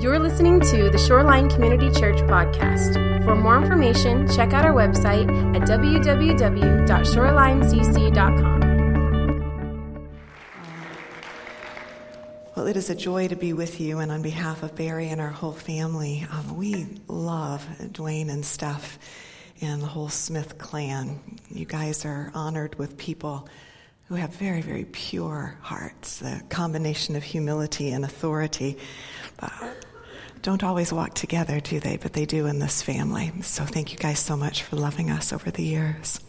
You're listening to the Shoreline Community Church podcast. For more information, check out our website at www.shorelinecc.com. Well, it is a joy to be with you, and on behalf of Barry and our whole family, um, we love Dwayne and Steph and the whole Smith clan. You guys are honored with people who have very, very pure hearts, the combination of humility and authority. Don't always walk together, do they? But they do in this family. So thank you guys so much for loving us over the years.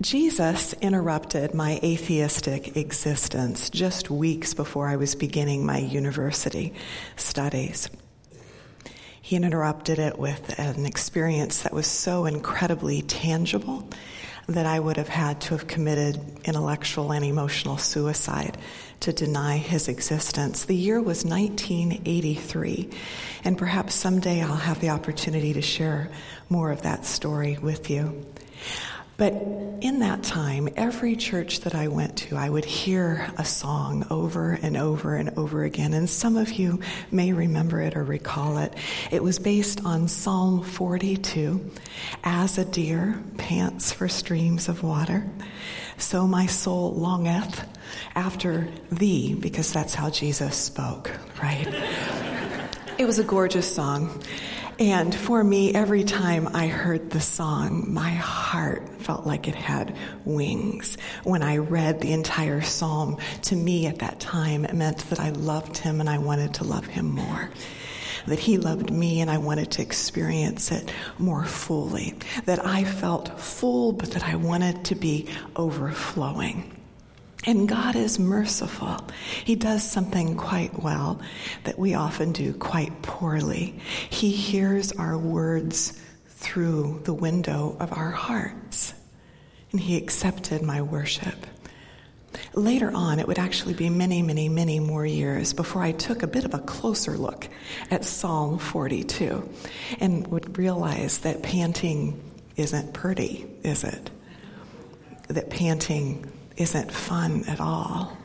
Jesus interrupted my atheistic existence just weeks before I was beginning my university studies. He interrupted it with an experience that was so incredibly tangible that I would have had to have committed intellectual and emotional suicide to deny his existence. The year was 1983, and perhaps someday I'll have the opportunity to share more of that story with you. But in that time, every church that I went to, I would hear a song over and over and over again. And some of you may remember it or recall it. It was based on Psalm 42 As a deer pants for streams of water, so my soul longeth after thee, because that's how Jesus spoke, right? it was a gorgeous song. And for me, every time I heard the song, my heart felt like it had wings. When I read the entire psalm, to me at that time, it meant that I loved him and I wanted to love him more that he loved me and I wanted to experience it more fully. That I felt full, but that I wanted to be overflowing. And God is merciful. He does something quite well that we often do quite poorly. He hears our words through the window of our hearts. And He accepted my worship. Later on, it would actually be many, many, many more years before I took a bit of a closer look at Psalm 42 and would realize that panting isn't pretty, is it? That panting isn't fun at all.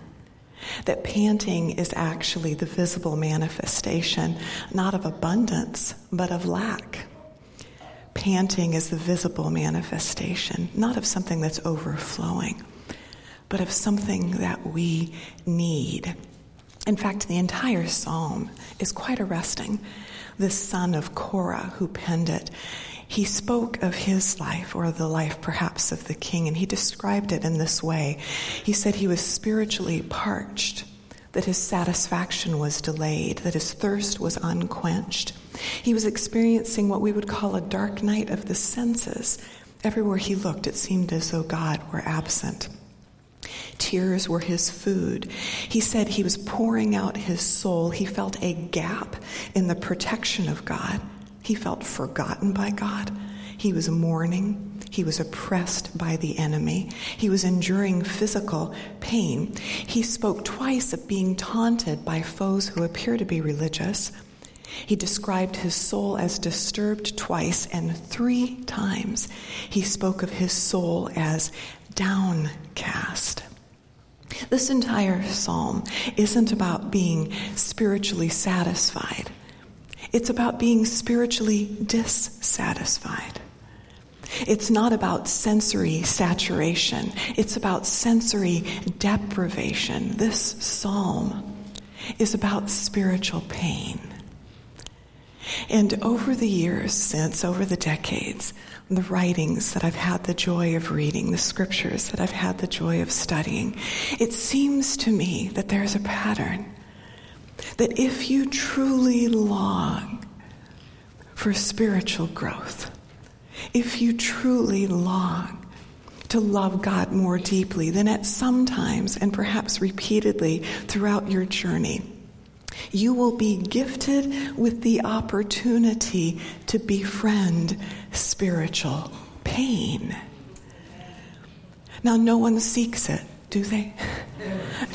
That panting is actually the visible manifestation not of abundance, but of lack. Panting is the visible manifestation, not of something that's overflowing, but of something that we need. In fact, the entire psalm is quite arresting. The son of Korah who penned it he spoke of his life, or the life perhaps of the king, and he described it in this way. He said he was spiritually parched, that his satisfaction was delayed, that his thirst was unquenched. He was experiencing what we would call a dark night of the senses. Everywhere he looked, it seemed as though God were absent. Tears were his food. He said he was pouring out his soul. He felt a gap in the protection of God. He felt forgotten by God. He was mourning. He was oppressed by the enemy. He was enduring physical pain. He spoke twice of being taunted by foes who appear to be religious. He described his soul as disturbed twice, and three times he spoke of his soul as downcast. This entire psalm isn't about being spiritually satisfied. It's about being spiritually dissatisfied. It's not about sensory saturation, it's about sensory deprivation. This psalm is about spiritual pain. And over the years since, over the decades, the writings that I've had the joy of reading, the scriptures that I've had the joy of studying, it seems to me that there's a pattern that if you truly long for spiritual growth, if you truly long to love God more deeply, then at some times and perhaps repeatedly throughout your journey, you will be gifted with the opportunity to befriend spiritual pain. Now, no one seeks it do they?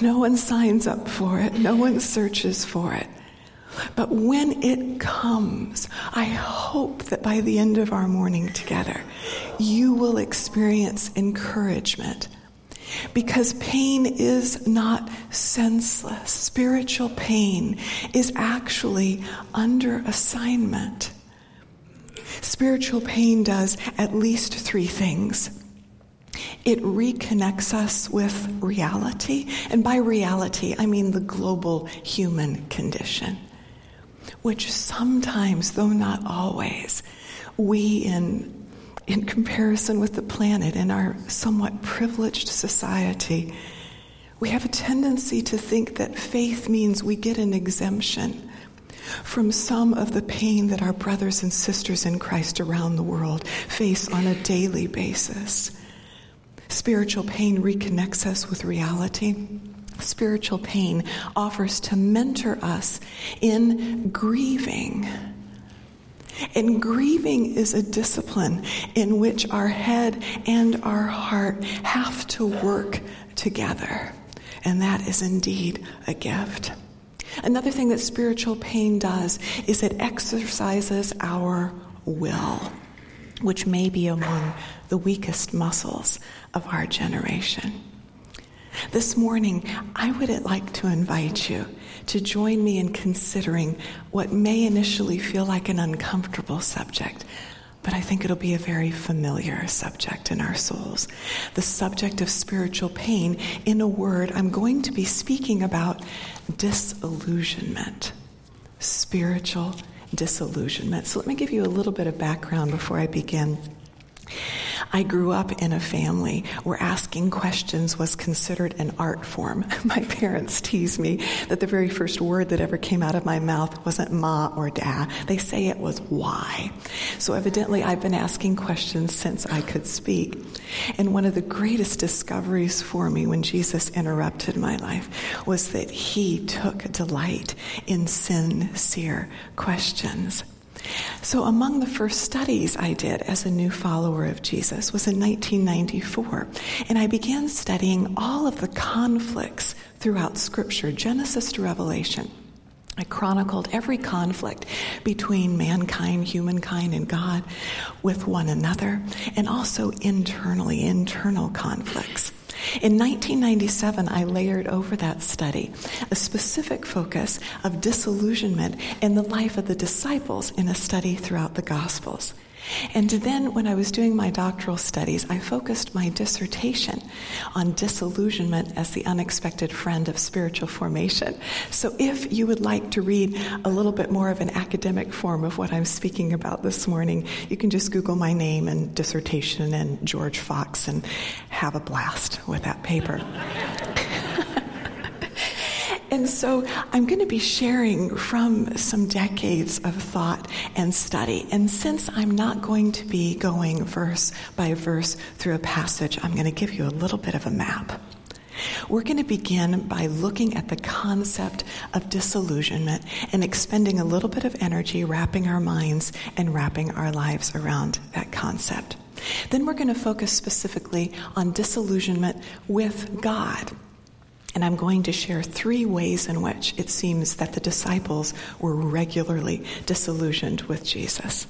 No one signs up for it, no one searches for it. But when it comes, I hope that by the end of our morning together, you will experience encouragement Because pain is not senseless. Spiritual pain is actually under assignment. Spiritual pain does at least three things. It reconnects us with reality, and by reality, I mean the global human condition, which sometimes, though not always, we in, in comparison with the planet in our somewhat privileged society, we have a tendency to think that faith means we get an exemption from some of the pain that our brothers and sisters in Christ around the world face on a daily basis. Spiritual pain reconnects us with reality. Spiritual pain offers to mentor us in grieving. And grieving is a discipline in which our head and our heart have to work together. And that is indeed a gift. Another thing that spiritual pain does is it exercises our will, which may be among the weakest muscles of our generation. This morning, I would like to invite you to join me in considering what may initially feel like an uncomfortable subject, but I think it'll be a very familiar subject in our souls. The subject of spiritual pain. In a word, I'm going to be speaking about disillusionment. Spiritual disillusionment. So let me give you a little bit of background before I begin. I grew up in a family where asking questions was considered an art form. My parents tease me that the very first word that ever came out of my mouth wasn't ma or da. They say it was why. So evidently I've been asking questions since I could speak. And one of the greatest discoveries for me when Jesus interrupted my life was that he took delight in sincere questions. So, among the first studies I did as a new follower of Jesus was in 1994, and I began studying all of the conflicts throughout Scripture, Genesis to Revelation. I chronicled every conflict between mankind, humankind, and God with one another, and also internally, internal conflicts. In 1997, I layered over that study a specific focus of disillusionment in the life of the disciples in a study throughout the Gospels. And then, when I was doing my doctoral studies, I focused my dissertation on disillusionment as the unexpected friend of spiritual formation. So, if you would like to read a little bit more of an academic form of what I'm speaking about this morning, you can just Google my name and dissertation and George Fox and have a blast with that paper. And so I'm going to be sharing from some decades of thought and study. And since I'm not going to be going verse by verse through a passage, I'm going to give you a little bit of a map. We're going to begin by looking at the concept of disillusionment and expending a little bit of energy wrapping our minds and wrapping our lives around that concept. Then we're going to focus specifically on disillusionment with God and I'm going to share three ways in which it seems that the disciples were regularly disillusioned with Jesus.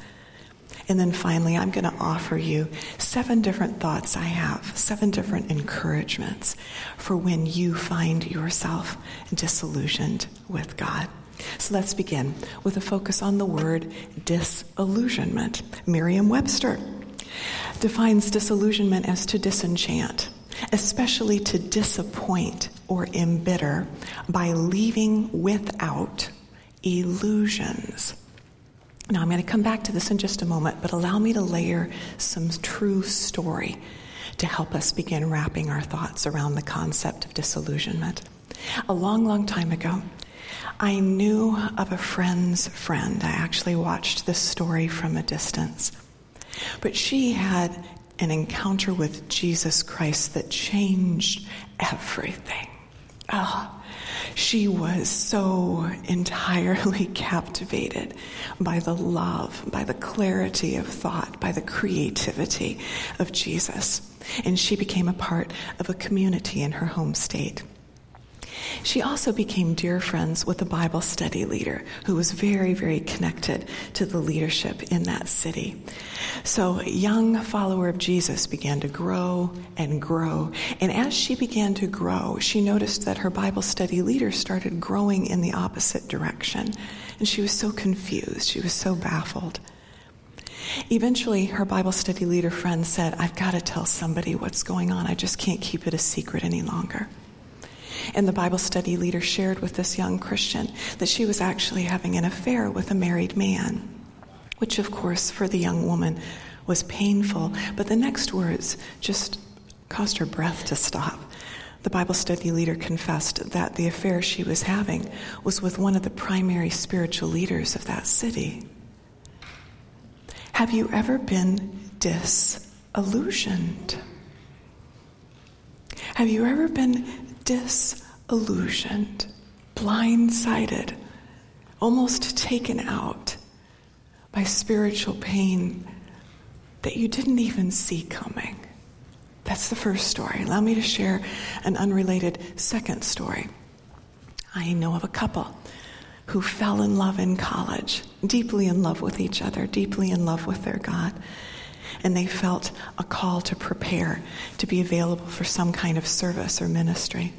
And then finally, I'm going to offer you seven different thoughts I have, seven different encouragements for when you find yourself disillusioned with God. So let's begin with a focus on the word disillusionment. Merriam Webster defines disillusionment as to disenchant especially to disappoint or embitter by leaving without illusions. Now, I'm going to come back to this in just a moment, but allow me to layer some true story to help us begin wrapping our thoughts around the concept of disillusionment. A long, long time ago, I knew of a friend's friend. I actually watched this story from a distance. But she had an encounter with Jesus Christ that changed everything. Oh, she was so entirely captivated by the love, by the clarity of thought, by the creativity of Jesus. And she became a part of a community in her home state. She also became dear friends with a Bible study leader who was very, very connected to the leadership in that city. So, a young follower of Jesus began to grow and grow. And as she began to grow, she noticed that her Bible study leader started growing in the opposite direction. And she was so confused, she was so baffled. Eventually, her Bible study leader friend said, I've got to tell somebody what's going on. I just can't keep it a secret any longer. And the Bible study leader shared with this young Christian that she was actually having an affair with a married man, which, of course, for the young woman was painful. But the next words just caused her breath to stop. The Bible study leader confessed that the affair she was having was with one of the primary spiritual leaders of that city. Have you ever been disillusioned? Have you ever been disillusioned, blindsided, almost taken out by spiritual pain that you didn't even see coming? That's the first story. Allow me to share an unrelated second story. I know of a couple who fell in love in college, deeply in love with each other, deeply in love with their God and they felt a call to prepare to be available for some kind of service or ministry.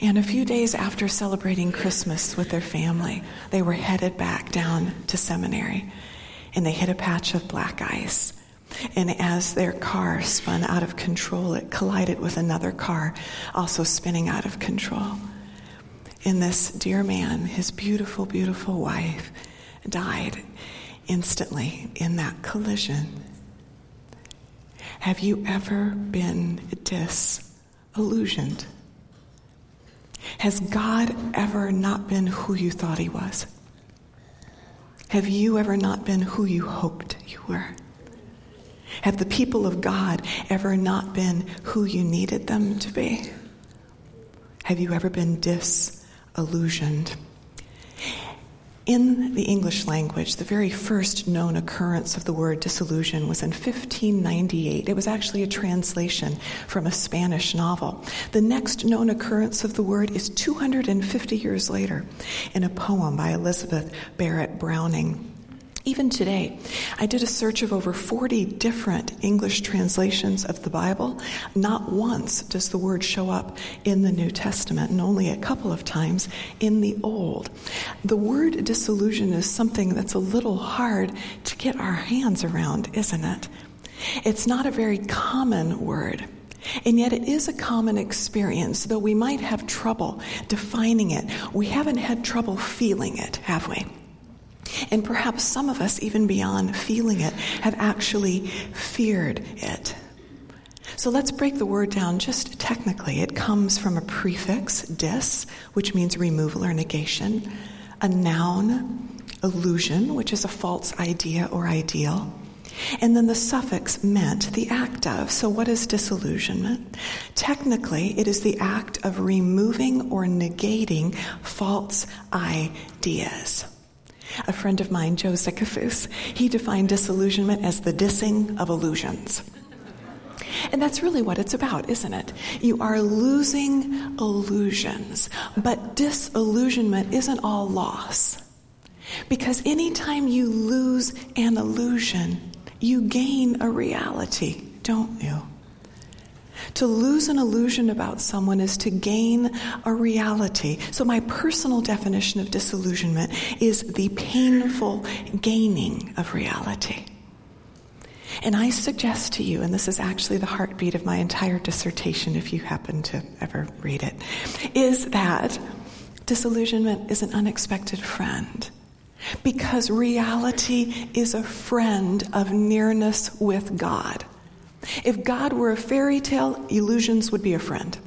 And a few days after celebrating Christmas with their family, they were headed back down to seminary and they hit a patch of black ice. And as their car spun out of control, it collided with another car, also spinning out of control. And this dear man, his beautiful, beautiful wife, died instantly in that collision. Have you ever been disillusioned? Has God ever not been who you thought He was? Have you ever not been who you hoped you were? Have the people of God ever not been who you needed them to be? Have you ever been disillusioned? In the English language, the very first known occurrence of the word disillusion was in 1598. It was actually a translation from a Spanish novel. The next known occurrence of the word is 250 years later in a poem by Elizabeth Barrett Browning. Even today, I did a search of over 40 different English translations of the Bible. Not once does the word show up in the New Testament, and only a couple of times in the Old. The word disillusion is something that's a little hard to get our hands around, isn't it? It's not a very common word. And yet, it is a common experience, though we might have trouble defining it. We haven't had trouble feeling it, have we? And perhaps some of us, even beyond feeling it, have actually feared it. So let's break the word down just technically. It comes from a prefix, dis, which means removal or negation, a noun, illusion, which is a false idea or ideal, and then the suffix ment, the act of. So, what is disillusionment? Technically, it is the act of removing or negating false ideas. A friend of mine, Joe Zickafoos, he defined disillusionment as the dissing of illusions. And that's really what it's about, isn't it? You are losing illusions, but disillusionment isn't all loss. Because anytime you lose an illusion, you gain a reality, don't you? To lose an illusion about someone is to gain a reality. So, my personal definition of disillusionment is the painful gaining of reality. And I suggest to you, and this is actually the heartbeat of my entire dissertation if you happen to ever read it, is that disillusionment is an unexpected friend. Because reality is a friend of nearness with God. If God were a fairy tale, illusions would be a friend.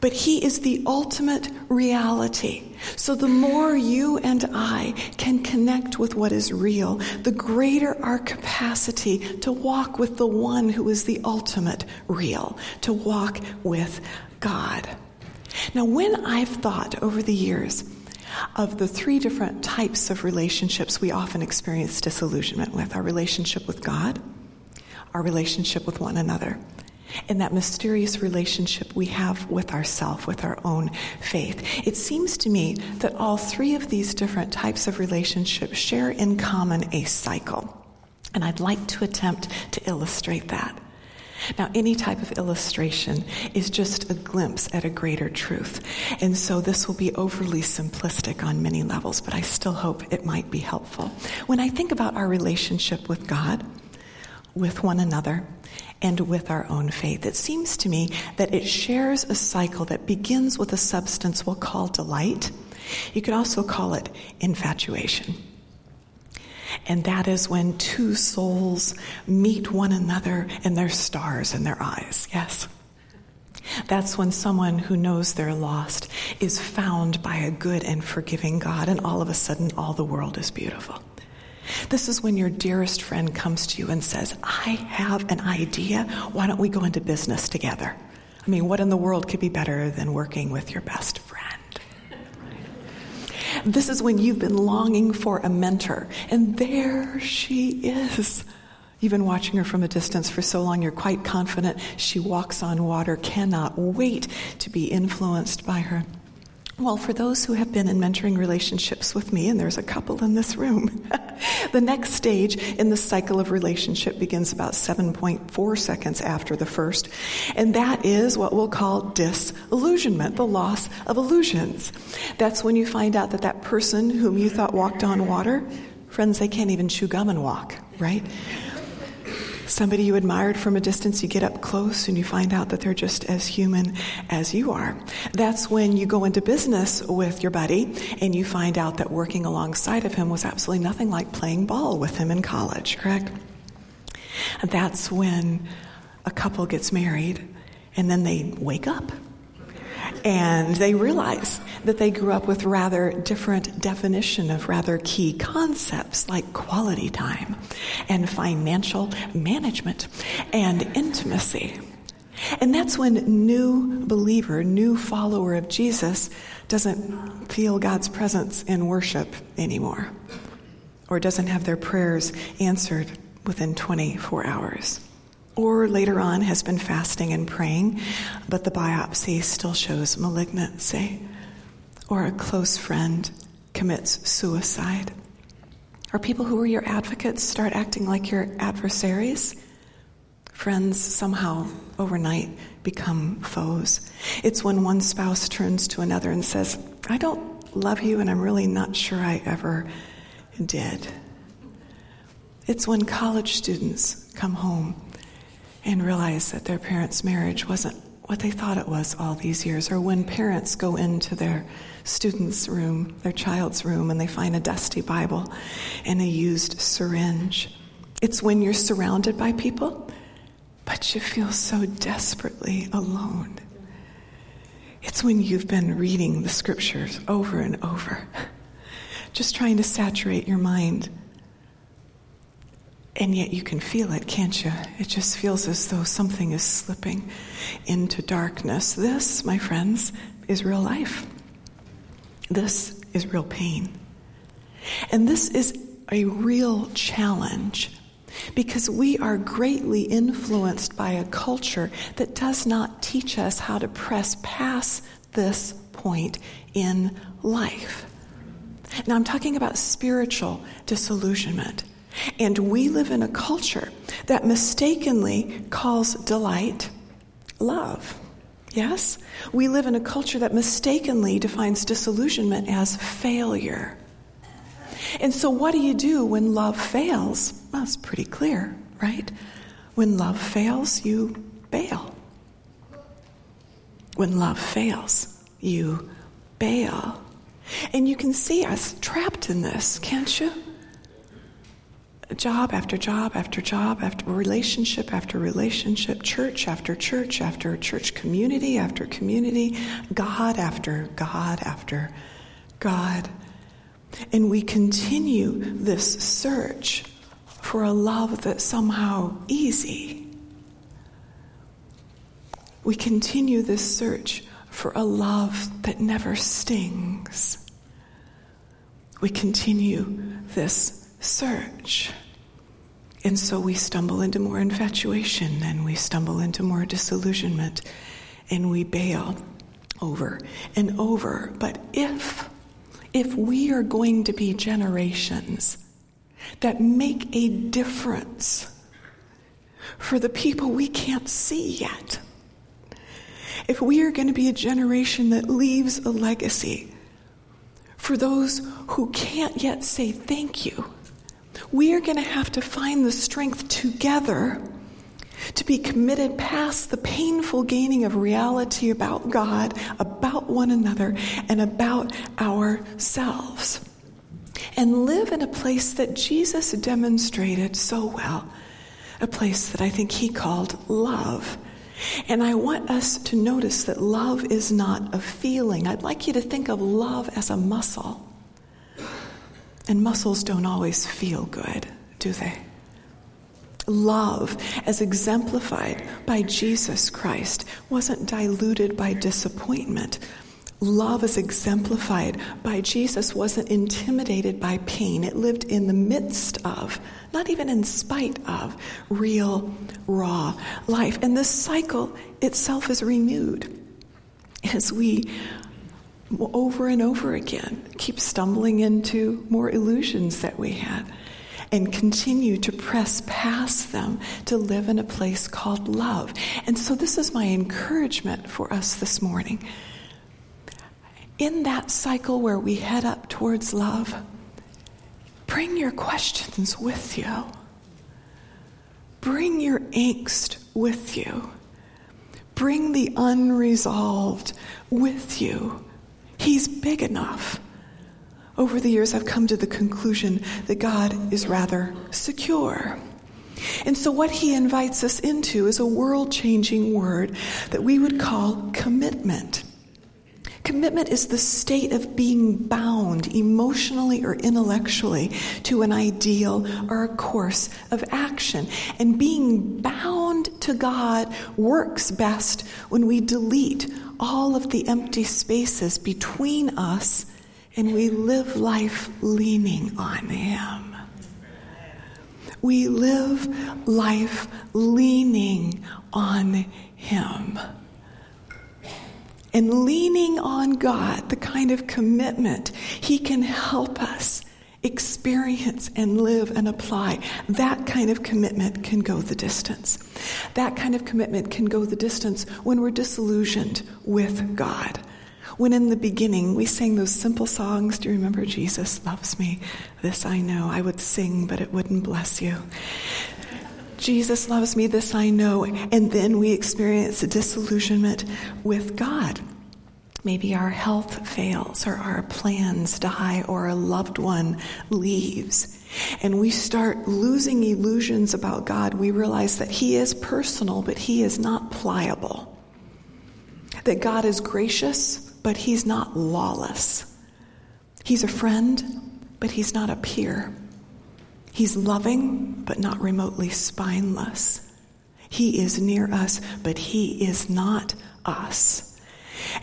But He is the ultimate reality. So the more you and I can connect with what is real, the greater our capacity to walk with the one who is the ultimate real, to walk with God. Now, when I've thought over the years of the three different types of relationships we often experience disillusionment with our relationship with God, our relationship with one another, in that mysterious relationship we have with ourself, with our own faith. It seems to me that all three of these different types of relationships share in common a cycle. And I'd like to attempt to illustrate that. Now, any type of illustration is just a glimpse at a greater truth. And so this will be overly simplistic on many levels, but I still hope it might be helpful. When I think about our relationship with God, with one another, and with our own faith, it seems to me that it shares a cycle that begins with a substance we'll call delight. You could also call it infatuation. And that is when two souls meet one another and there's stars in their eyes. Yes. That's when someone who knows they're lost is found by a good and forgiving God, and all of a sudden, all the world is beautiful. This is when your dearest friend comes to you and says, I have an idea. Why don't we go into business together? I mean, what in the world could be better than working with your best friend? This is when you've been longing for a mentor, and there she is. You've been watching her from a distance for so long, you're quite confident she walks on water, cannot wait to be influenced by her. Well, for those who have been in mentoring relationships with me, and there's a couple in this room, the next stage in the cycle of relationship begins about 7.4 seconds after the first, and that is what we'll call disillusionment, the loss of illusions. That's when you find out that that person whom you thought walked on water, friends, they can't even chew gum and walk, right? Somebody you admired from a distance, you get up close and you find out that they're just as human as you are. That's when you go into business with your buddy and you find out that working alongside of him was absolutely nothing like playing ball with him in college, correct? That's when a couple gets married and then they wake up and they realize that they grew up with rather different definition of rather key concepts like quality time and financial management and intimacy. And that's when new believer, new follower of Jesus doesn't feel God's presence in worship anymore or doesn't have their prayers answered within 24 hours or later on has been fasting and praying, but the biopsy still shows malignancy, or a close friend commits suicide, or people who were your advocates start acting like your adversaries. Friends somehow overnight become foes. It's when one spouse turns to another and says, I don't love you, and I'm really not sure I ever did. It's when college students come home and realize that their parents' marriage wasn't what they thought it was all these years, or when parents go into their student's room, their child's room, and they find a dusty Bible and a used syringe. It's when you're surrounded by people, but you feel so desperately alone. It's when you've been reading the scriptures over and over, just trying to saturate your mind and yet you can feel it, can't you? It just feels as though something is slipping into darkness. This, my friends, is real life. This is real pain. And this is a real challenge because we are greatly influenced by a culture that does not teach us how to press past this point in life. Now, I'm talking about spiritual disillusionment. And we live in a culture that mistakenly calls delight love. Yes? We live in a culture that mistakenly defines disillusionment as failure. And so, what do you do when love fails? Well, it's pretty clear, right? When love fails, you bail. When love fails, you bail. And you can see us trapped in this, can't you? Job after job after job after relationship after relationship, church after church after church community after community, God after God after God. And we continue this search for a love that's somehow easy. We continue this search for a love that never stings. We continue this search. And so we stumble into more infatuation and we stumble into more disillusionment and we bail over and over. But if, if we are going to be generations that make a difference for the people we can't see yet, if we are going to be a generation that leaves a legacy for those who can't yet say thank you, we are going to have to find the strength together to be committed past the painful gaining of reality about God, about one another, and about ourselves. And live in a place that Jesus demonstrated so well, a place that I think he called love. And I want us to notice that love is not a feeling. I'd like you to think of love as a muscle. And muscles don't always feel good, do they? Love, as exemplified by Jesus Christ, wasn't diluted by disappointment. Love, as exemplified by Jesus, wasn't intimidated by pain. It lived in the midst of, not even in spite of, real, raw life. And this cycle itself is renewed as we over and over again keep stumbling into more illusions that we had and continue to press past them to live in a place called love. And so, this is my encouragement for us this morning. In that cycle where we head up towards love, bring your questions with you. Bring your angst with you. Bring the unresolved with you. He's big enough over the years, I've come to the conclusion that God is rather secure. And so, what he invites us into is a world changing word that we would call commitment. Commitment is the state of being bound emotionally or intellectually to an ideal or a course of action. And being bound to God works best when we delete all of the empty spaces between us and we live life leaning on Him. We live life leaning on Him. And leaning on God, the kind of commitment He can help us experience and live and apply, that kind of commitment can go the distance. That kind of commitment can go the distance when we're disillusioned with God when in the beginning we sang those simple songs, do you remember Jesus loves me? This I know. I would sing, but it wouldn't bless you. Jesus loves me, this I know. And then we experience a disillusionment with God. Maybe our health fails, or our plans die, or a loved one leaves. And we start losing illusions about God. We realize that He is personal, but He is not pliable. That God is gracious, but he's not lawless. He's a friend, but he's not a peer. He's loving, but not remotely spineless. He is near us, but he is not us.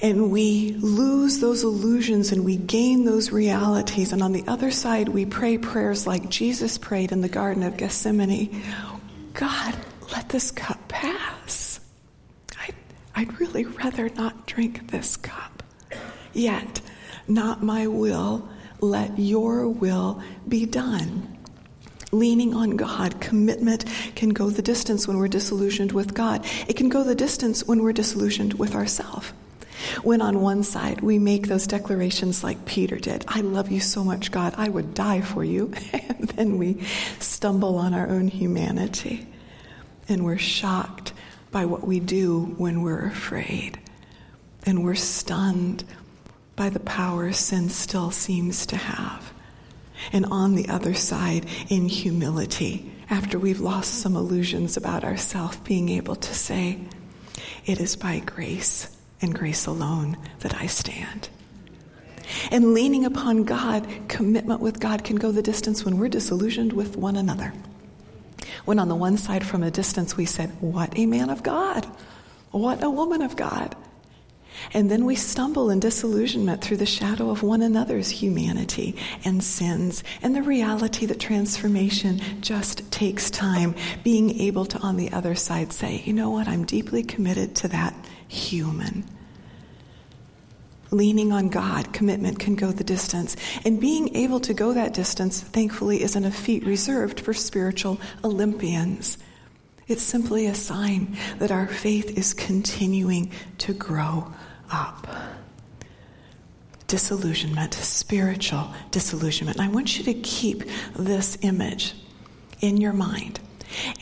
And we lose those illusions and we gain those realities. And on the other side, we pray prayers like Jesus prayed in the Garden of Gethsemane God, let this cup pass. I'd, I'd really rather not drink this cup. Yet, not my will, let your will be done. Leaning on God, commitment can go the distance when we're disillusioned with God. It can go the distance when we're disillusioned with ourselves. When on one side we make those declarations like Peter did, I love you so much, God, I would die for you. And then we stumble on our own humanity and we're shocked by what we do when we're afraid. And we're stunned by the power sin still seems to have. And on the other side, in humility, after we've lost some illusions about ourselves, being able to say, It is by grace and grace alone that I stand. And leaning upon God, commitment with God can go the distance when we're disillusioned with one another. When on the one side from a distance we said, What a man of God! What a woman of God! And then we stumble in disillusionment through the shadow of one another's humanity and sins, and the reality that transformation just takes time. Being able to, on the other side, say, you know what, I'm deeply committed to that human. Leaning on God, commitment can go the distance. And being able to go that distance, thankfully, isn't a feat reserved for spiritual Olympians. It's simply a sign that our faith is continuing to grow up. Disillusionment, spiritual disillusionment. And I want you to keep this image in your mind.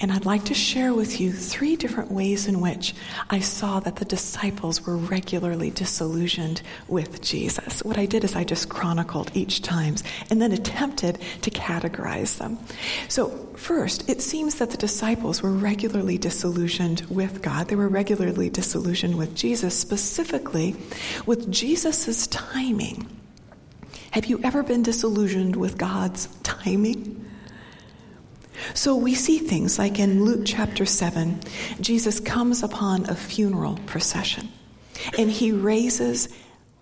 And I'd like to share with you three different ways in which I saw that the disciples were regularly disillusioned with Jesus. What I did is I just chronicled each times and then attempted to categorize them. So, first, it seems that the disciples were regularly disillusioned with God. They were regularly disillusioned with Jesus, specifically with Jesus' timing. Have you ever been disillusioned with God's timing? So we see things like in Luke chapter 7, Jesus comes upon a funeral procession and he raises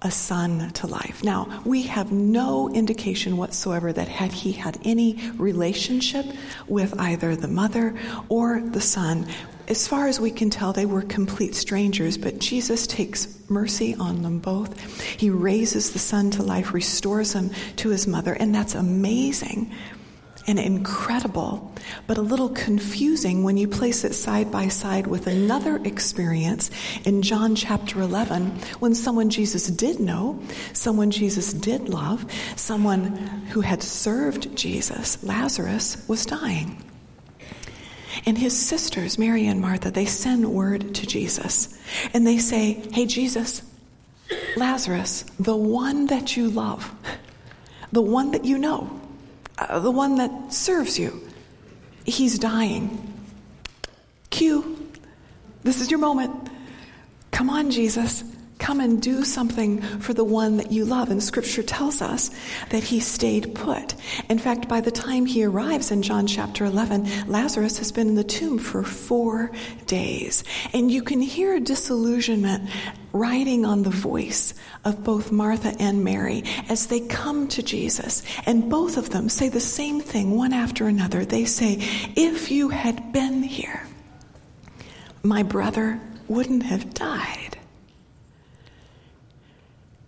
a son to life. Now, we have no indication whatsoever that had he had any relationship with either the mother or the son. As far as we can tell, they were complete strangers, but Jesus takes mercy on them both. He raises the son to life, restores him to his mother, and that's amazing and incredible, but a little confusing when you place it side by side with another experience in John chapter 11 when someone Jesus did know, someone Jesus did love, someone who had served Jesus, Lazarus, was dying. And his sisters, Mary and Martha, they send word to Jesus and they say, Hey, Jesus, Lazarus, the one that you love, the one that you know, uh, the one that serves you. He's dying. Cue. This is your moment. Come on, Jesus. Come and do something for the one that you love. And scripture tells us that he stayed put. In fact, by the time he arrives in John chapter 11, Lazarus has been in the tomb for four days. And you can hear disillusionment riding on the voice of both Martha and Mary as they come to Jesus. And both of them say the same thing one after another. They say, If you had been here, my brother wouldn't have died.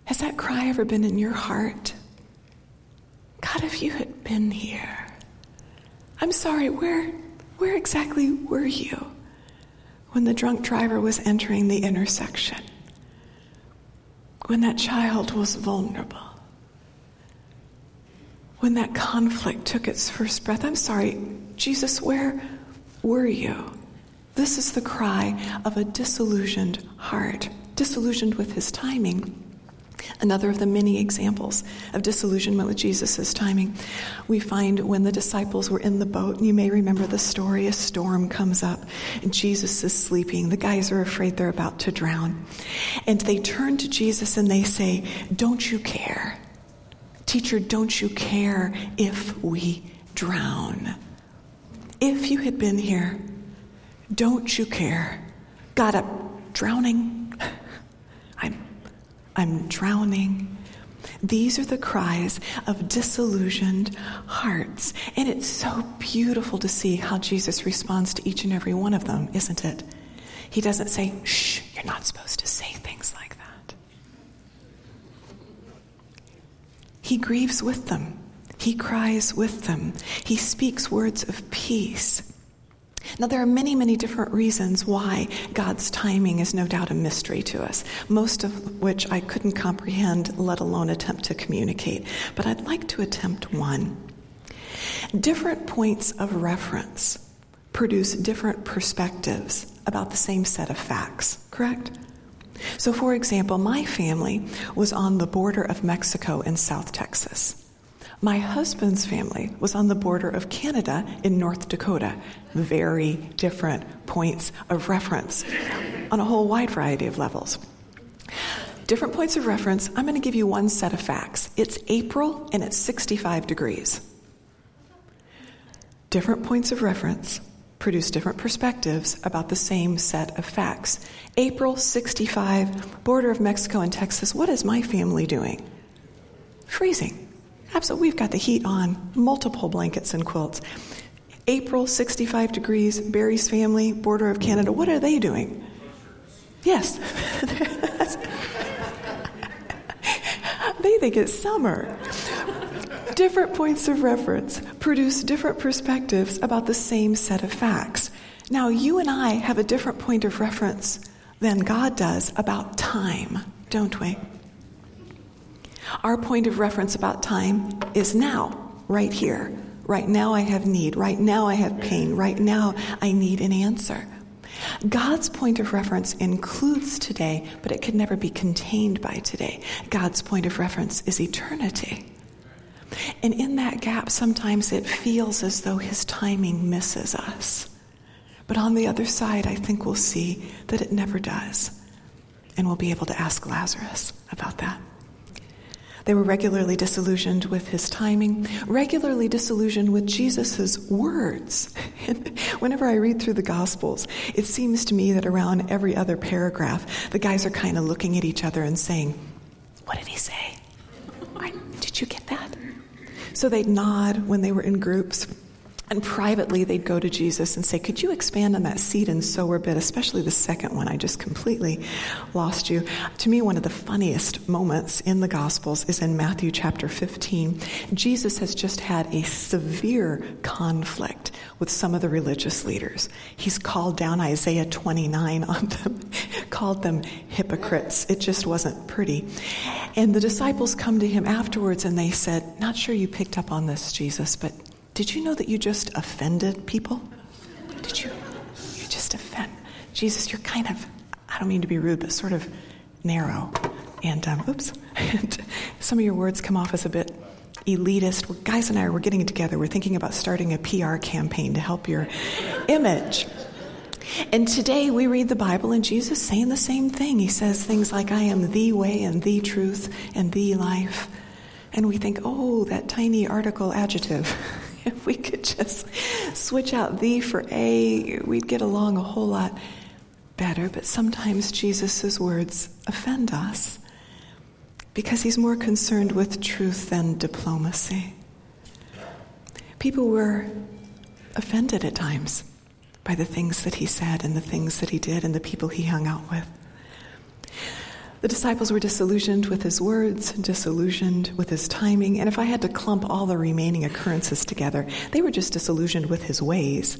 Has that cry ever been in your heart? God, if you had been here. I'm sorry, where, where exactly were you when the drunk driver was entering the intersection? When that child was vulnerable, when that conflict took its first breath. I'm sorry, Jesus, where were you? This is the cry of a disillusioned heart, disillusioned with his timing. Another of the many examples of disillusionment with Jesus' timing we find when the disciples were in the boat, and you may remember the story a storm comes up, and Jesus is sleeping. The guys are afraid they're about to drown. And they turn to Jesus and they say, Don't you care? Teacher, don't you care if we drown? If you had been here, don't you care? Got up drowning? I'm drowning. These are the cries of disillusioned hearts. And it's so beautiful to see how Jesus responds to each and every one of them, isn't it? He doesn't say, shh, you're not supposed to say things like that. He grieves with them. He cries with them. He speaks words of peace. Now, there are many, many different reasons why God's timing is no doubt a mystery to us, most of which I couldn't comprehend, let alone attempt to communicate. But I'd like to attempt one. Different points of reference produce different perspectives about the same set of facts, correct? So, for example, my family was on the border of Mexico and South Texas. My husband's family was on the border of Canada in North Dakota. Very different points of reference on a whole wide variety of levels. Different points of reference. I'm going to give you one set of facts. It's April and it's 65 degrees. Different points of reference. produce different perspectives about the same set of facts. April 65, border of Mexico and Texas. What is my family doing? Freezing. Absolutely. We've got the heat on, multiple blankets and quilts. April, 65 degrees, Barry's family, border of Canada. What are they doing? Yes. they think it's summer. Different points of reference produce different perspectives about the same set of facts. Now, you and I have a different point of reference than God does about time, don't we? Our point of reference about time is now, right here. Right now, I have need. Right now, I have pain. Right now, I need an answer. God's point of reference includes today, but it can never be contained by today. God's point of reference is eternity. And in that gap, sometimes it feels as though his timing misses us. But on the other side, I think we'll see that it never does. And we'll be able to ask Lazarus about that. They were regularly disillusioned with his timing, regularly disillusioned with Jesus' words. Whenever I read through the Gospels, it seems to me that around every other paragraph, the guys are kind of looking at each other and saying, What did he say? Did you get that? So they'd nod when they were in groups. And privately, they'd go to Jesus and say, Could you expand on that seed and sower bit, especially the second one? I just completely lost you. To me, one of the funniest moments in the Gospels is in Matthew chapter 15. Jesus has just had a severe conflict with some of the religious leaders. He's called down Isaiah 29 on them, called them hypocrites. It just wasn't pretty. And the disciples come to him afterwards and they said, Not sure you picked up on this, Jesus, but did you know that you just offended people? Did you? You just offend. Jesus, you're kind of, I don't mean to be rude, but sort of narrow. And, um, oops, and some of your words come off as a bit elitist. Well, guys and I, we're getting together. We're thinking about starting a PR campaign to help your image. And today we read the Bible and Jesus saying the same thing. He says things like, I am the way and the truth and the life. And we think, oh, that tiny article adjective. if we could just switch out the for a, we'd get along a whole lot better. But sometimes Jesus' words offend us because he's more concerned with truth than diplomacy. People were offended at times by the things that he said and the things that he did and the people he hung out with. The disciples were disillusioned with his words, disillusioned with his timing, and if I had to clump all the remaining occurrences together, they were just disillusioned with his ways.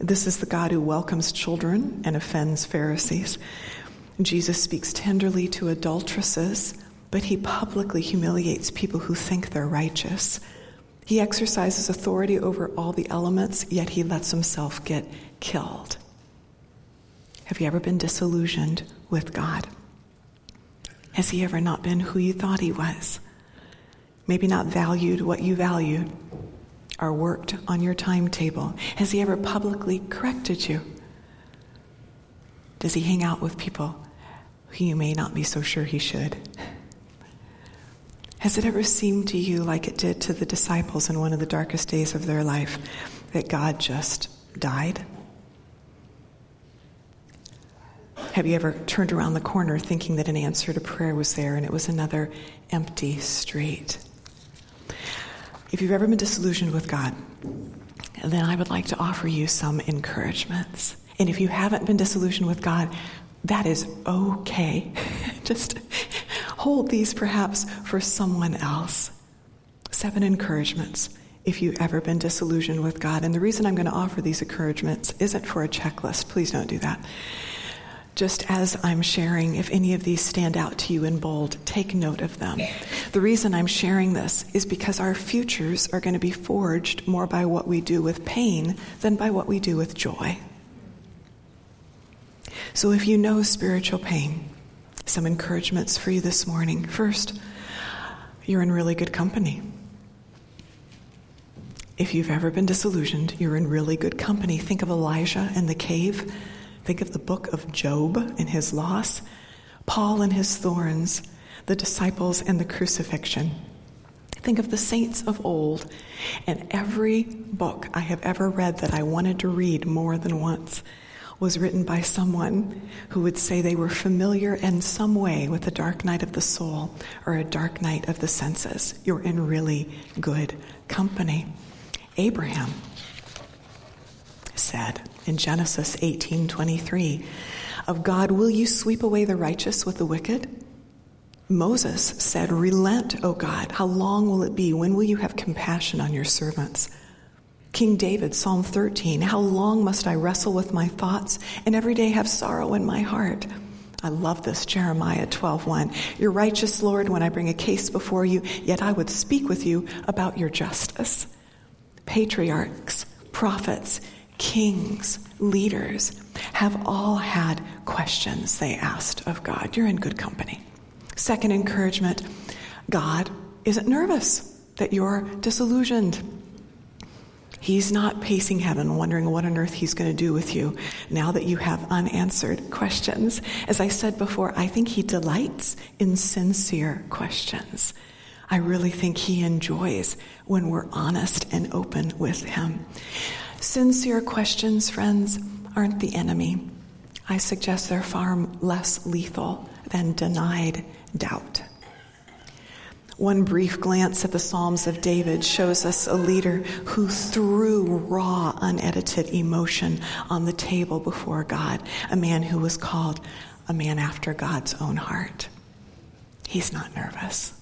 This is the God who welcomes children and offends Pharisees. Jesus speaks tenderly to adulteresses, but he publicly humiliates people who think they're righteous. He exercises authority over all the elements, yet he lets himself get killed. Have you ever been disillusioned with God? Has he ever not been who you thought he was? Maybe not valued what you valued or worked on your timetable? Has he ever publicly corrected you? Does he hang out with people who you may not be so sure he should? Has it ever seemed to you, like it did to the disciples in one of the darkest days of their life, that God just died? Have you ever turned around the corner thinking that an answer to prayer was there and it was another empty street? If you've ever been disillusioned with God, then I would like to offer you some encouragements. And if you haven't been disillusioned with God, that is okay. Just hold these perhaps for someone else. Seven encouragements if you've ever been disillusioned with God. And the reason I'm going to offer these encouragements isn't for a checklist. Please don't do that just as I'm sharing, if any of these stand out to you in bold, take note of them. The reason I'm sharing this is because our futures are going to be forged more by what we do with pain than by what we do with joy. So if you know spiritual pain, some encouragements for you this morning. First, you're in really good company. If you've ever been disillusioned, you're in really good company. Think of Elijah in the cave Think of the book of Job and his loss, Paul and his thorns, the disciples and the crucifixion. Think of the saints of old, and every book I have ever read that I wanted to read more than once was written by someone who would say they were familiar in some way with the dark night of the soul or a dark night of the senses. You're in really good company. Abraham said in Genesis 18:23, "Of God will you sweep away the righteous with the wicked?" Moses said, "Relent, O God. How long will it be? When will you have compassion on your servants?" King David, Psalm 13, How long must I wrestle with my thoughts and every day have sorrow in my heart? I love this, Jeremiah 12:1. You're righteous, Lord, when I bring a case before you, yet I would speak with you about your justice. Patriarchs, prophets, kings, leaders have all had questions they asked of God. You're in good company. Second encouragement God isn't nervous that you're disillusioned. He's not pacing heaven wondering what on earth he's going to do with you now that you have unanswered questions. As I said before, I think he delights in sincere questions. I really think he enjoys when we're honest and open with him. Sincere questions, friends, aren't the enemy. I suggest they're far less lethal than denied doubt. One brief glance at the Psalms of David shows us a leader who threw raw, unedited emotion on the table before God, a man who was called a man after God's own heart. He's not nervous.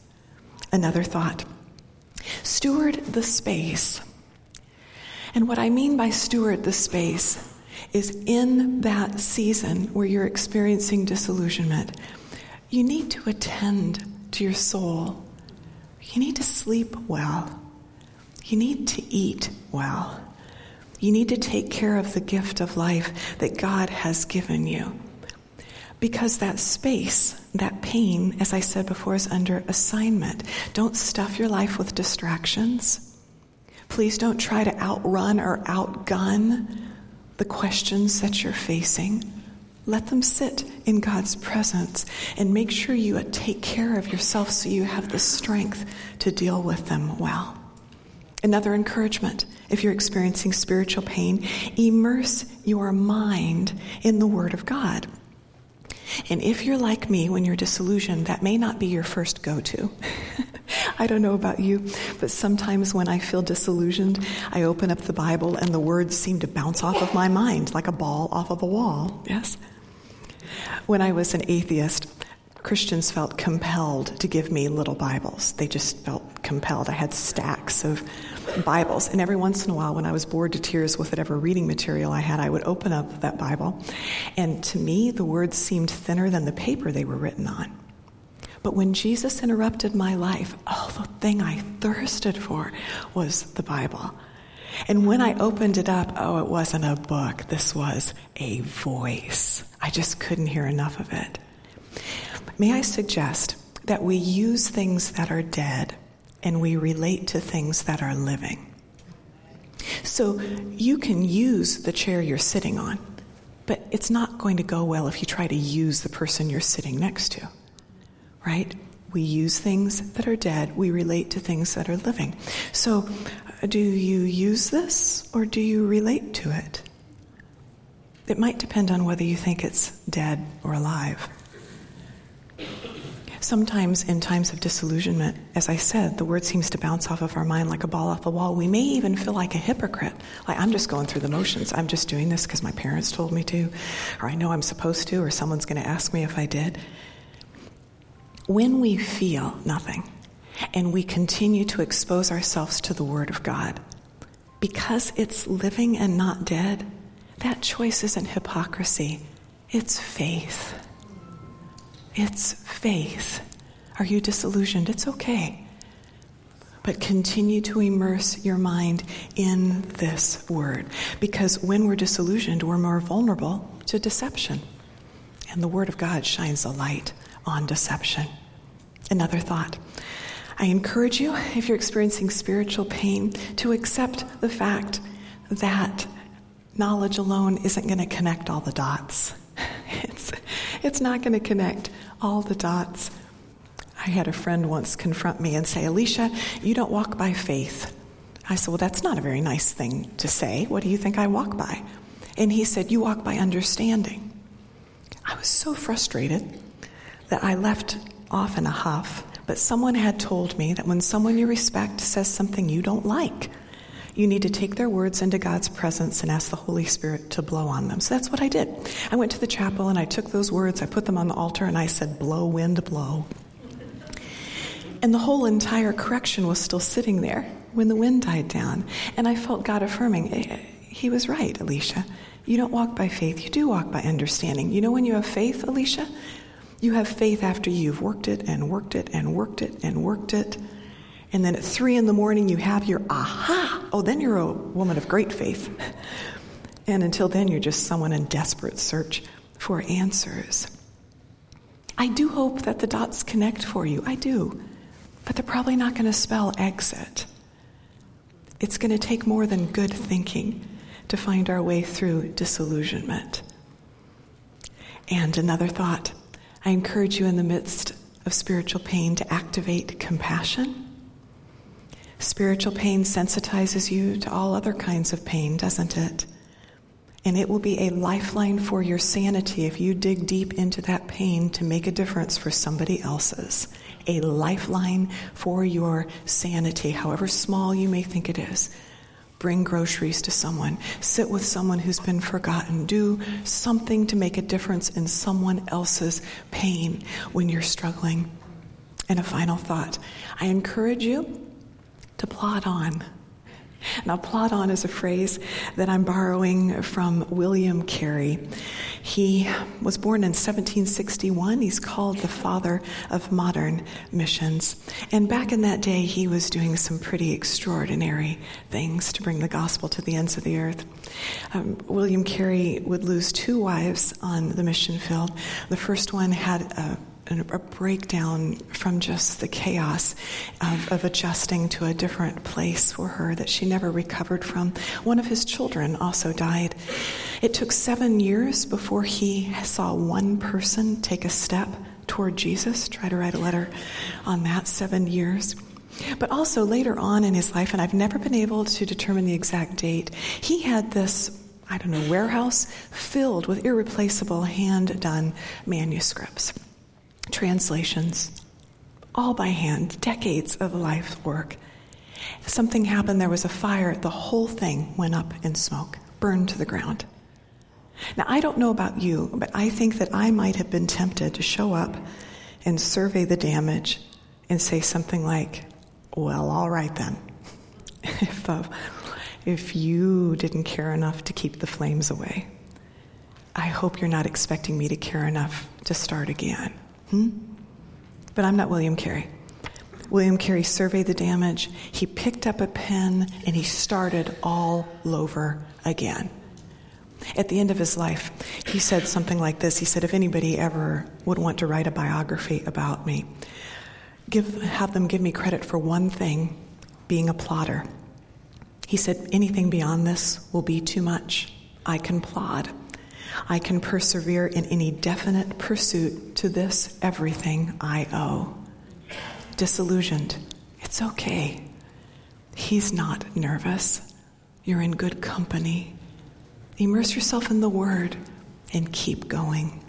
Another thought steward the space. And what I mean by steward the space is in that season where you're experiencing disillusionment, you need to attend to your soul you need to sleep well. You need to eat well. You need to take care of the gift of life that God has given you. Because that space, that pain, as I said before, is under assignment. Don't stuff your life with distractions. Please don't try to outrun or outgun the questions that you're facing. Let them sit in God's presence and make sure you take care of yourself so you have the strength to deal with them well. Another encouragement if you're experiencing spiritual pain, immerse your mind in the Word of God. And if you're like me when you're disillusioned, that may not be your first go to. I don't know about you, but sometimes when I feel disillusioned, I open up the Bible and the words seem to bounce off of my mind like a ball off of a wall. Yes? When I was an atheist, Christians felt compelled to give me little Bibles. They just felt compelled. I had stacks of Bibles. And every once in a while, when I was bored to tears with whatever reading material I had, I would open up that Bible. And to me, the words seemed thinner than the paper they were written on. But when Jesus interrupted my life, oh, the thing I thirsted for was the Bible. And when I opened it up, oh, it wasn't a book. This was a voice. I just couldn't hear enough of it. May I suggest that we use things that are dead and we relate to things that are living? So you can use the chair you're sitting on, but it's not going to go well if you try to use the person you're sitting next to, right? We use things that are dead, we relate to things that are living. So uh, do you use this or do you relate to it? It might depend on whether you think it's dead or alive. Sometimes, in times of disillusionment, as I said, the word seems to bounce off of our mind like a ball off a wall. We may even feel like a hypocrite. Like, I'm just going through the motions. I'm just doing this because my parents told me to, or I know I'm supposed to, or someone's going to ask me if I did. When we feel nothing, and we continue to expose ourselves to the Word of God, because it's living and not dead, that choice isn't hypocrisy, it's faith. It's faith. Are you disillusioned? It's okay. But continue to immerse your mind in this word. Because when we're disillusioned, we're more vulnerable to deception. And the word of God shines a light on deception. Another thought I encourage you, if you're experiencing spiritual pain, to accept the fact that knowledge alone isn't going to connect all the dots. It's, not going to connect all the dots. I had a friend once confront me and say, Alicia, you don't walk by faith. I said, Well, that's not a very nice thing to say. What do you think I walk by? And he said, You walk by understanding. I was so frustrated that I left off in a huff, but someone had told me that when someone you respect says something you don't like, you need to take their words into God's presence and ask the Holy Spirit to blow on them. So that's what I did. I went to the chapel and I took those words, I put them on the altar, and I said, Blow, wind, blow. And the whole entire correction was still sitting there when the wind died down. And I felt God affirming, eh, He was right, Alicia. You don't walk by faith, you do walk by understanding. You know when you have faith, Alicia? You have faith after you've worked it and worked it and worked it and worked it. And then at three in the morning, you have your aha. Oh, then you're a woman of great faith. And until then, you're just someone in desperate search for answers. I do hope that the dots connect for you. I do. But they're probably not going to spell exit. It's going to take more than good thinking to find our way through disillusionment. And another thought I encourage you in the midst of spiritual pain to activate compassion. Spiritual pain sensitizes you to all other kinds of pain, doesn't it? And it will be a lifeline for your sanity if you dig deep into that pain to make a difference for somebody else's. A lifeline for your sanity, however small you may think it is bring groceries to someone, sit with someone who's been forgotten, do something to make a difference in someone else's pain when you're struggling. And a final thought I encourage you to plod on. Now, plod on is a phrase that I'm borrowing from William Carey. He was born in 1761. He's called the father of modern missions. And back in that day, he was doing some pretty extraordinary things to bring the gospel to the ends of the earth. Um, William Carey would lose two wives on the mission field. The first one had a a breakdown from just the chaos of, of, adjusting to a different place for her that she never recovered from. One of his children also died. It took seven years before he saw one person take a step toward Jesus, try to write a letter on that, seven years. But also later on in his life, and I've never been able to determine the exact date, he had this I don't know, warehouse filled with irreplaceable hand done manuscripts translations, all by hand, decades of life work. If Something happened, there was a fire, the whole thing went up in smoke, burned to the ground. Now, I don't know about you, but I think that I might have been tempted to show up and survey the damage and say something like, Well, all right then. if, uh, if you didn't care enough to keep the flames away, I hope you're not expecting me to care enough to start again. Hmm? But I'm not William Carey. William Carey surveyed the damage, he picked up a pen, and he started all over again. At the end of his life, he said something like this He said, If anybody ever would want to write a biography about me, give, have them give me credit for one thing being a plotter. He said, Anything beyond this will be too much. I can plod. I can persevere in any definite pursuit to this everything I owe. Disillusioned, it's okay. He's not nervous. You're in good company. Immerse yourself in the Word and keep going.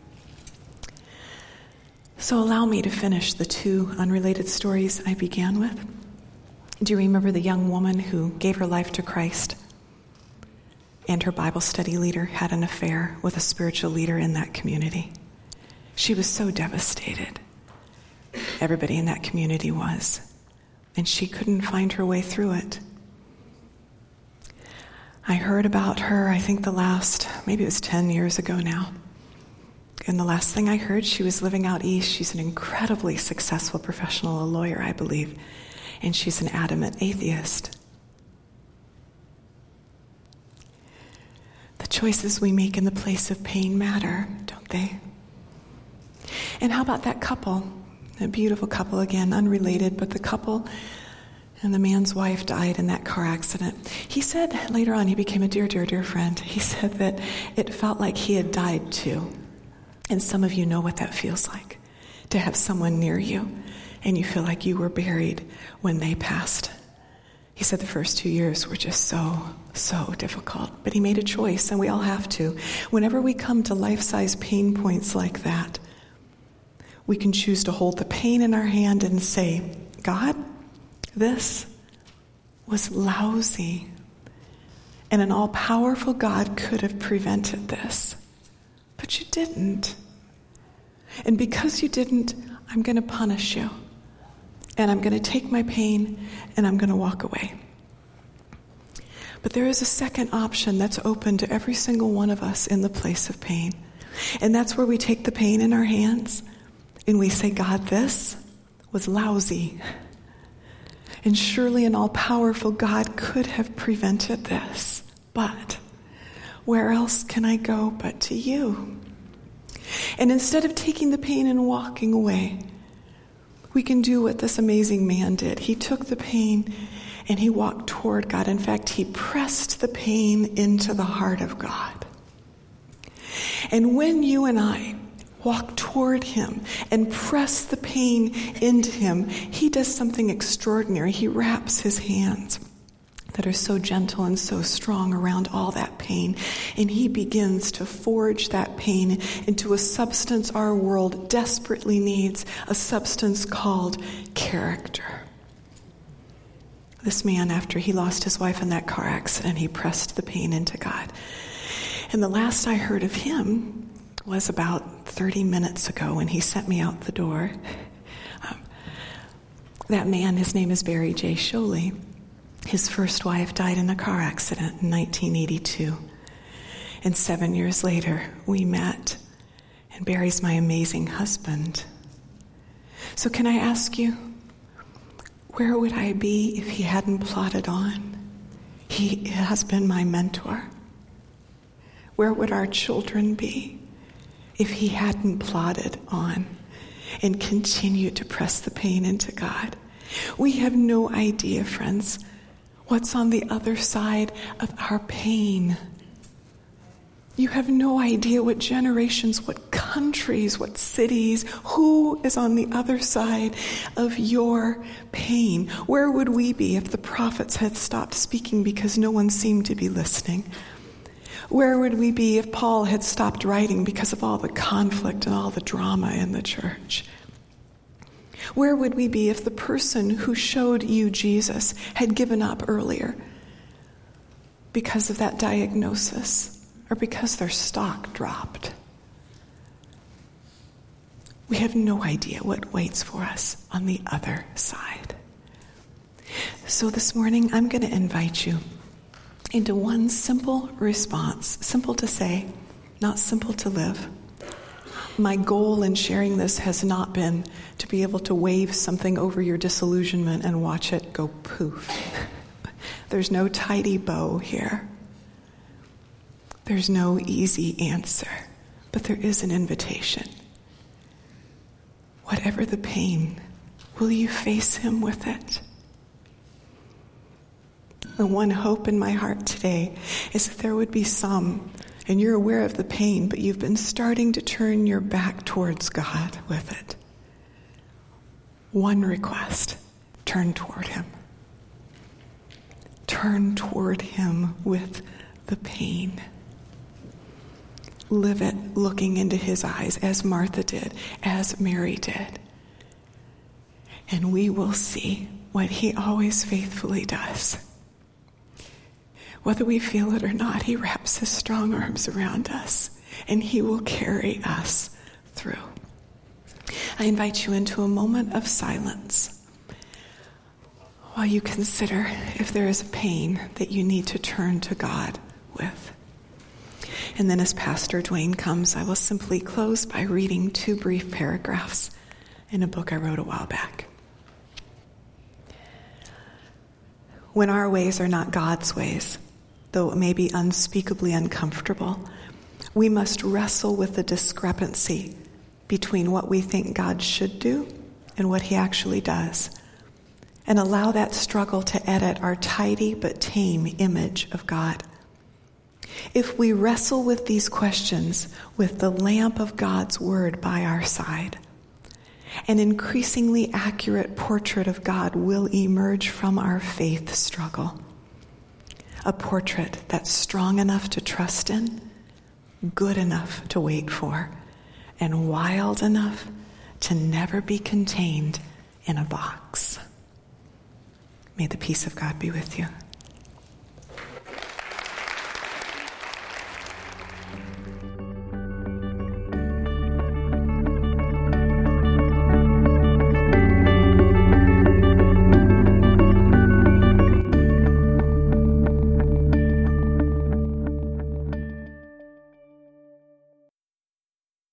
So, allow me to finish the two unrelated stories I began with. Do you remember the young woman who gave her life to Christ? And her Bible study leader had an affair with a spiritual leader in that community. She was so devastated. Everybody in that community was. And she couldn't find her way through it. I heard about her, I think the last, maybe it was 10 years ago now. And the last thing I heard, she was living out east. She's an incredibly successful professional, a lawyer, I believe. And she's an adamant atheist. Choices we make in the place of pain matter, don't they? And how about that couple? A beautiful couple again, unrelated, but the couple and the man's wife died in that car accident. He said later on, he became a dear, dear, dear friend. He said that it felt like he had died too. And some of you know what that feels like to have someone near you and you feel like you were buried when they passed. He said the first two years were just so, so difficult. But he made a choice, and we all have to. Whenever we come to life size pain points like that, we can choose to hold the pain in our hand and say, God, this was lousy. And an all powerful God could have prevented this. But you didn't. And because you didn't, I'm going to punish you. And I'm going to take my pain and I'm going to walk away. But there is a second option that's open to every single one of us in the place of pain. And that's where we take the pain in our hands and we say, God, this was lousy. And surely an all powerful God could have prevented this. But where else can I go but to you? And instead of taking the pain and walking away, we can do what this amazing man did. He took the pain and he walked toward God. In fact, he pressed the pain into the heart of God. And when you and I walk toward him and press the pain into him, he does something extraordinary. He wraps his hands that are so gentle and so strong around all that pain. And he begins to forge that pain into a substance our world desperately needs a substance called character. This man, after he lost his wife in that car accident, he pressed the pain into God. And the last I heard of him was about 30 minutes ago when he sent me out the door. Um, that man, his name is Barry J. Chole. His first wife died in a car accident in 1982. And seven years later, we met, and Barry's my amazing husband. So, can I ask you, where would I be if he hadn't plodded on? He has been my mentor. Where would our children be if he hadn't plodded on and continued to press the pain into God? We have no idea, friends, what's on the other side of our pain. You have no idea what generations, what countries, what cities, who is on the other side of your pain. Where would we be if the prophets had stopped speaking because no one seemed to be listening? Where would we be if Paul had stopped writing because of all the conflict and all the drama in the church? Where would we be if the person who showed you Jesus had given up earlier because of that diagnosis or because their stock dropped? We have no idea what waits for us on the other side. So this morning, I'm going to invite you into one simple response, simple to say, not simple to live my goal in sharing this has not been to be able to wave something over your disillusionment and watch it go poof. There's no tidy bow here. There's no easy answer, but there is an invitation. Whatever the pain, will you face Him with it? The one hope in my heart today is that there would be some and you're aware of the pain, but you've been starting to turn your back towards God with it. One request turn toward Him. Turn toward Him with the pain. Live it looking into His eyes as Martha did, as Mary did. And we will see what He always faithfully does whether we feel it or not, He wraps His strong arms around us and He will carry us through. I invite you into a moment of silence while you consider if there is a pain that you need to turn to God with. And then, as Pastor Dwayne comes, I will simply close by reading two brief paragraphs in a book I wrote a while back. When our ways are not God's ways, though it may be unspeakably uncomfortable, we must wrestle with the discrepancy between what we think God should do and what He actually does, and allow that struggle to edit our tidy but tame image of God. If we wrestle with these questions with the lamp of God's Word by our side, an increasingly accurate portrait of God will emerge from our faith struggle. A portrait that's strong enough to trust in, good enough to wait for, and wild enough to never be contained in a box. May the peace of God be with you.